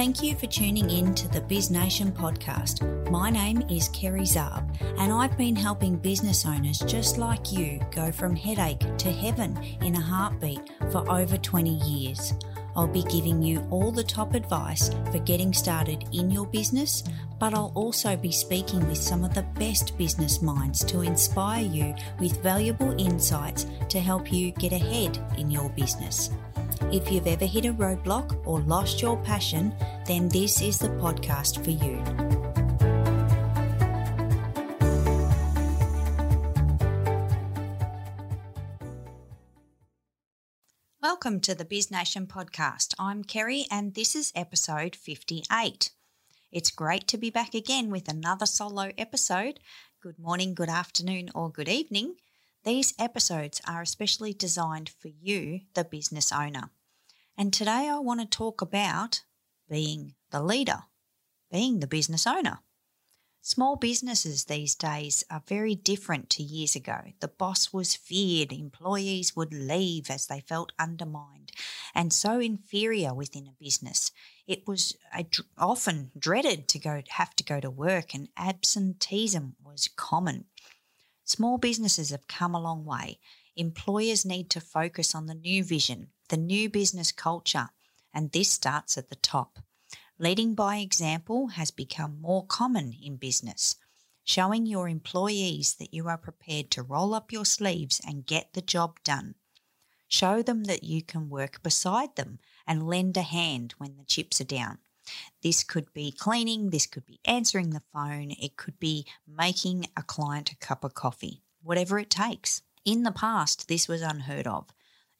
Thank you for tuning in to the Biz Nation podcast. My name is Kerry Zarb, and I've been helping business owners just like you go from headache to heaven in a heartbeat for over 20 years. I'll be giving you all the top advice for getting started in your business, but I'll also be speaking with some of the best business minds to inspire you with valuable insights to help you get ahead in your business. If you've ever hit a roadblock or lost your passion, then this is the podcast for you. Welcome to the Biz Nation podcast. I'm Kerry and this is episode 58. It's great to be back again with another solo episode. Good morning, good afternoon, or good evening. These episodes are especially designed for you, the business owner. And today I want to talk about being the leader, being the business owner. Small businesses these days are very different to years ago. The boss was feared, employees would leave as they felt undermined and so inferior within a business. It was often dreaded to go have to go to work and absenteeism was common. Small businesses have come a long way. Employers need to focus on the new vision, the new business culture, and this starts at the top. Leading by example has become more common in business, showing your employees that you are prepared to roll up your sleeves and get the job done. Show them that you can work beside them and lend a hand when the chips are down. This could be cleaning, this could be answering the phone, it could be making a client a cup of coffee, whatever it takes. In the past, this was unheard of.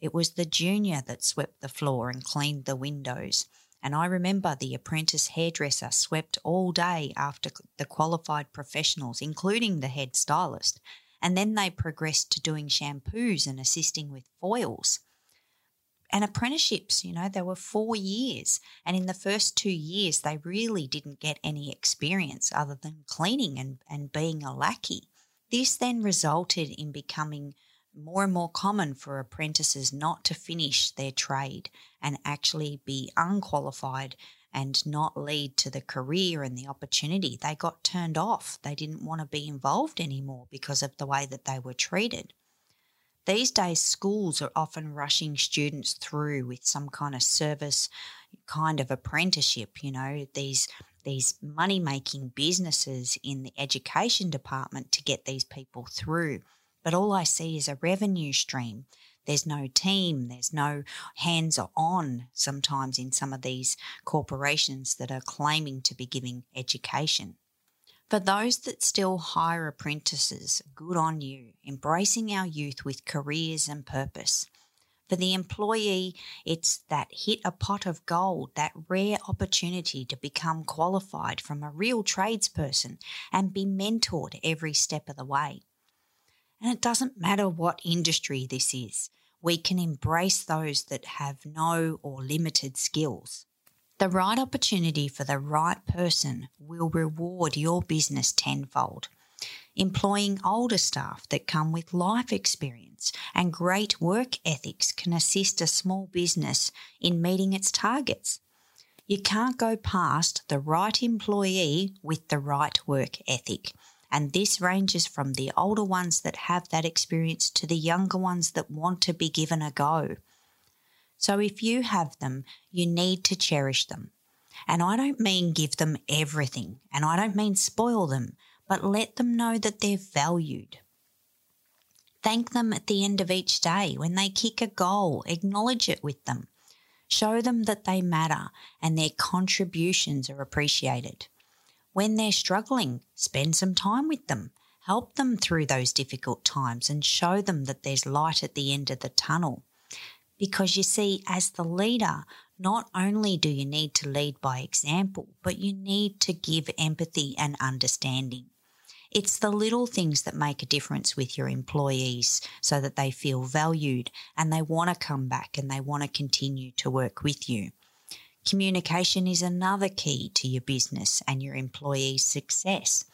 It was the junior that swept the floor and cleaned the windows. And I remember the apprentice hairdresser swept all day after the qualified professionals, including the head stylist. And then they progressed to doing shampoos and assisting with foils. And apprenticeships, you know, they were four years. And in the first two years, they really didn't get any experience other than cleaning and, and being a lackey. This then resulted in becoming more and more common for apprentices not to finish their trade and actually be unqualified and not lead to the career and the opportunity. They got turned off. They didn't want to be involved anymore because of the way that they were treated. These days, schools are often rushing students through with some kind of service kind of apprenticeship, you know, these these money making businesses in the education department to get these people through but all I see is a revenue stream. There's no team, there's no hands on sometimes in some of these corporations that are claiming to be giving education. For those that still hire apprentices, good on you, embracing our youth with careers and purpose. For the employee, it's that hit a pot of gold, that rare opportunity to become qualified from a real tradesperson and be mentored every step of the way. And it doesn't matter what industry this is, we can embrace those that have no or limited skills. The right opportunity for the right person will reward your business tenfold. Employing older staff that come with life experience and great work ethics can assist a small business in meeting its targets. You can't go past the right employee with the right work ethic. And this ranges from the older ones that have that experience to the younger ones that want to be given a go. So if you have them, you need to cherish them. And I don't mean give them everything, and I don't mean spoil them, but let them know that they're valued. Thank them at the end of each day when they kick a goal, acknowledge it with them. Show them that they matter and their contributions are appreciated. When they're struggling, spend some time with them. Help them through those difficult times and show them that there's light at the end of the tunnel. Because you see, as the leader, not only do you need to lead by example, but you need to give empathy and understanding. It's the little things that make a difference with your employees so that they feel valued and they want to come back and they want to continue to work with you. Communication is another key to your business and your employees' success.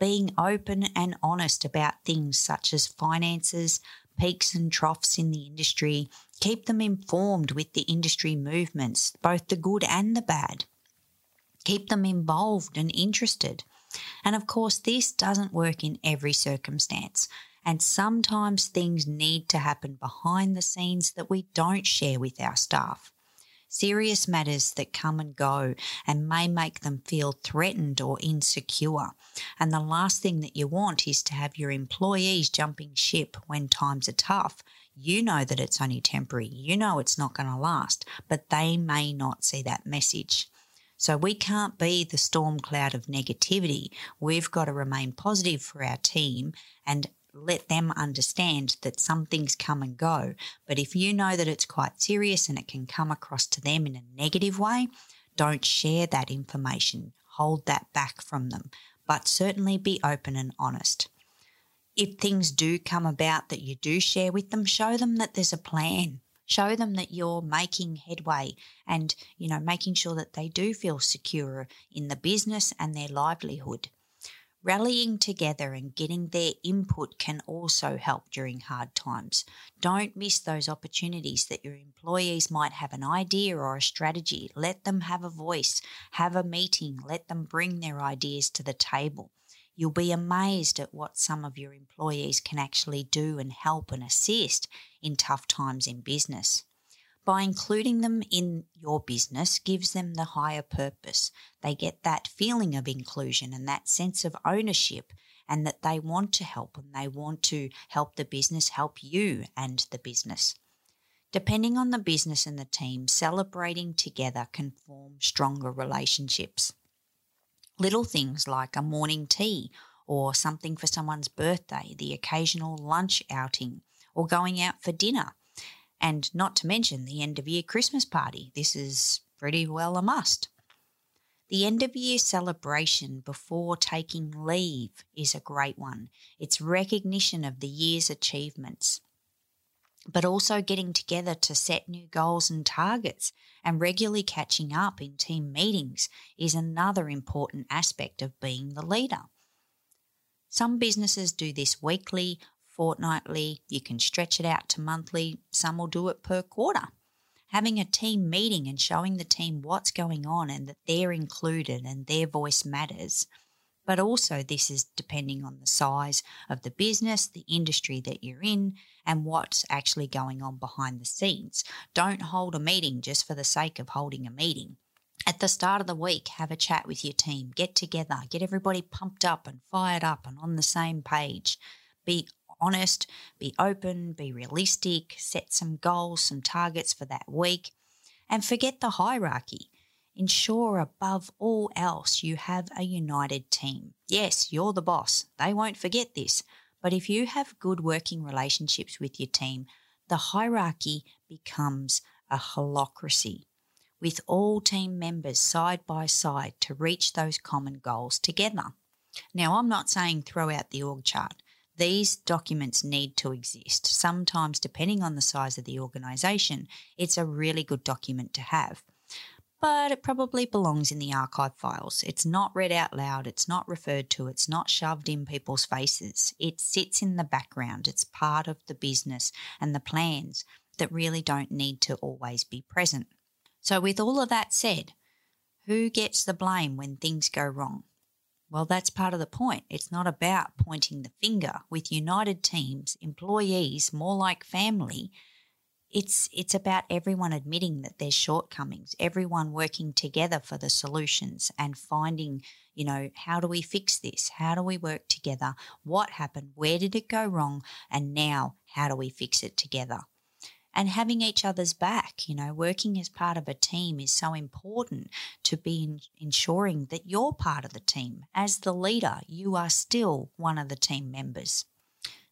Being open and honest about things such as finances, peaks and troughs in the industry, keep them informed with the industry movements, both the good and the bad. Keep them involved and interested. And of course, this doesn't work in every circumstance. And sometimes things need to happen behind the scenes that we don't share with our staff. Serious matters that come and go and may make them feel threatened or insecure. And the last thing that you want is to have your employees jumping ship when times are tough. You know that it's only temporary, you know it's not going to last, but they may not see that message. So we can't be the storm cloud of negativity. We've got to remain positive for our team and let them understand that some things come and go. But if you know that it's quite serious and it can come across to them in a negative way, don't share that information. Hold that back from them, but certainly be open and honest. If things do come about that you do share with them, show them that there's a plan. Show them that you're making headway and, you know, making sure that they do feel secure in the business and their livelihood. Rallying together and getting their input can also help during hard times. Don't miss those opportunities that your employees might have an idea or a strategy. Let them have a voice, have a meeting, let them bring their ideas to the table. You'll be amazed at what some of your employees can actually do and help and assist in tough times in business. By including them in your business gives them the higher purpose. They get that feeling of inclusion and that sense of ownership and that they want to help and they want to help the business help you and the business. Depending on the business and the team, celebrating together can form stronger relationships. Little things like a morning tea or something for someone's birthday, the occasional lunch outing, or going out for dinner and not to mention the end of year Christmas party. This is pretty well a must. The end of year celebration before taking leave is a great one. It's recognition of the year's achievements, but also getting together to set new goals and targets and regularly catching up in team meetings is another important aspect of being the leader. Some businesses do this weekly fortnightly, you can stretch it out to monthly, some will do it per quarter. Having a team meeting and showing the team what's going on and that they're included and their voice matters. But also, this is depending on the size of the business, the industry that you're in, and what's actually going on behind the scenes. Don't hold a meeting just for the sake of holding a meeting. At the start of the week, have a chat with your team, get together, get everybody pumped up and fired up and on the same page. Be honest, be open, be realistic, set some goals, some targets for that week, and forget the hierarchy. Ensure above all else you have a united team. Yes, you're the boss. They won't forget this. But if you have good working relationships with your team, the hierarchy becomes a holacracy with all team members side by side to reach those common goals together. Now, I'm not saying throw out the org chart. These documents need to exist. Sometimes, depending on the size of the organisation, it's a really good document to have. But it probably belongs in the archive files. It's not read out loud, it's not referred to, it's not shoved in people's faces. It sits in the background, it's part of the business and the plans that really don't need to always be present. So, with all of that said, who gets the blame when things go wrong? Well, that's part of the point. It's not about pointing the finger. With united teams, employees, more like family, it's it's about everyone admitting that there's shortcomings, everyone working together for the solutions and finding, you know, how do we fix this? How do we work together? What happened? Where did it go wrong? And now, how do we fix it together? And having each other's back. You know, working as part of a team is so important to be in, ensuring that you're part of the team. As the leader, you are still one of the team members.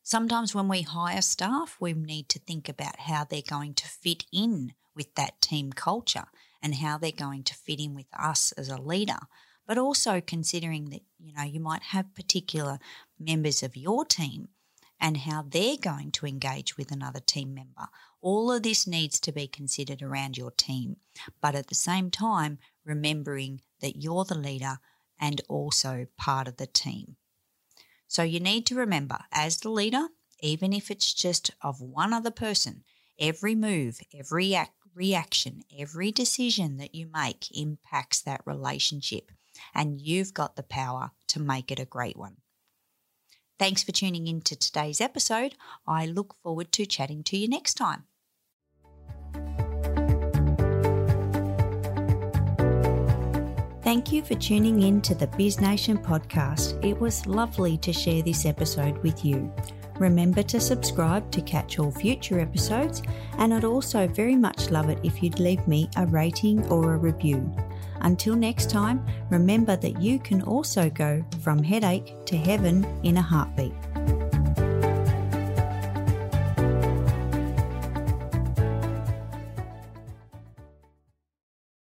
Sometimes when we hire staff, we need to think about how they're going to fit in with that team culture and how they're going to fit in with us as a leader. But also considering that, you know, you might have particular members of your team and how they're going to engage with another team member all of this needs to be considered around your team, but at the same time, remembering that you're the leader and also part of the team. So you need to remember, as the leader, even if it's just of one other person, every move, every act, reaction, every decision that you make impacts that relationship, and you've got the power to make it a great one. Thanks for tuning in to today's episode. I look forward to chatting to you next time. Thank you for tuning in to the Biz Nation podcast. It was lovely to share this episode with you. Remember to subscribe to catch all future episodes, and I'd also very much love it if you'd leave me a rating or a review. Until next time, remember that you can also go from headache to heaven in a heartbeat.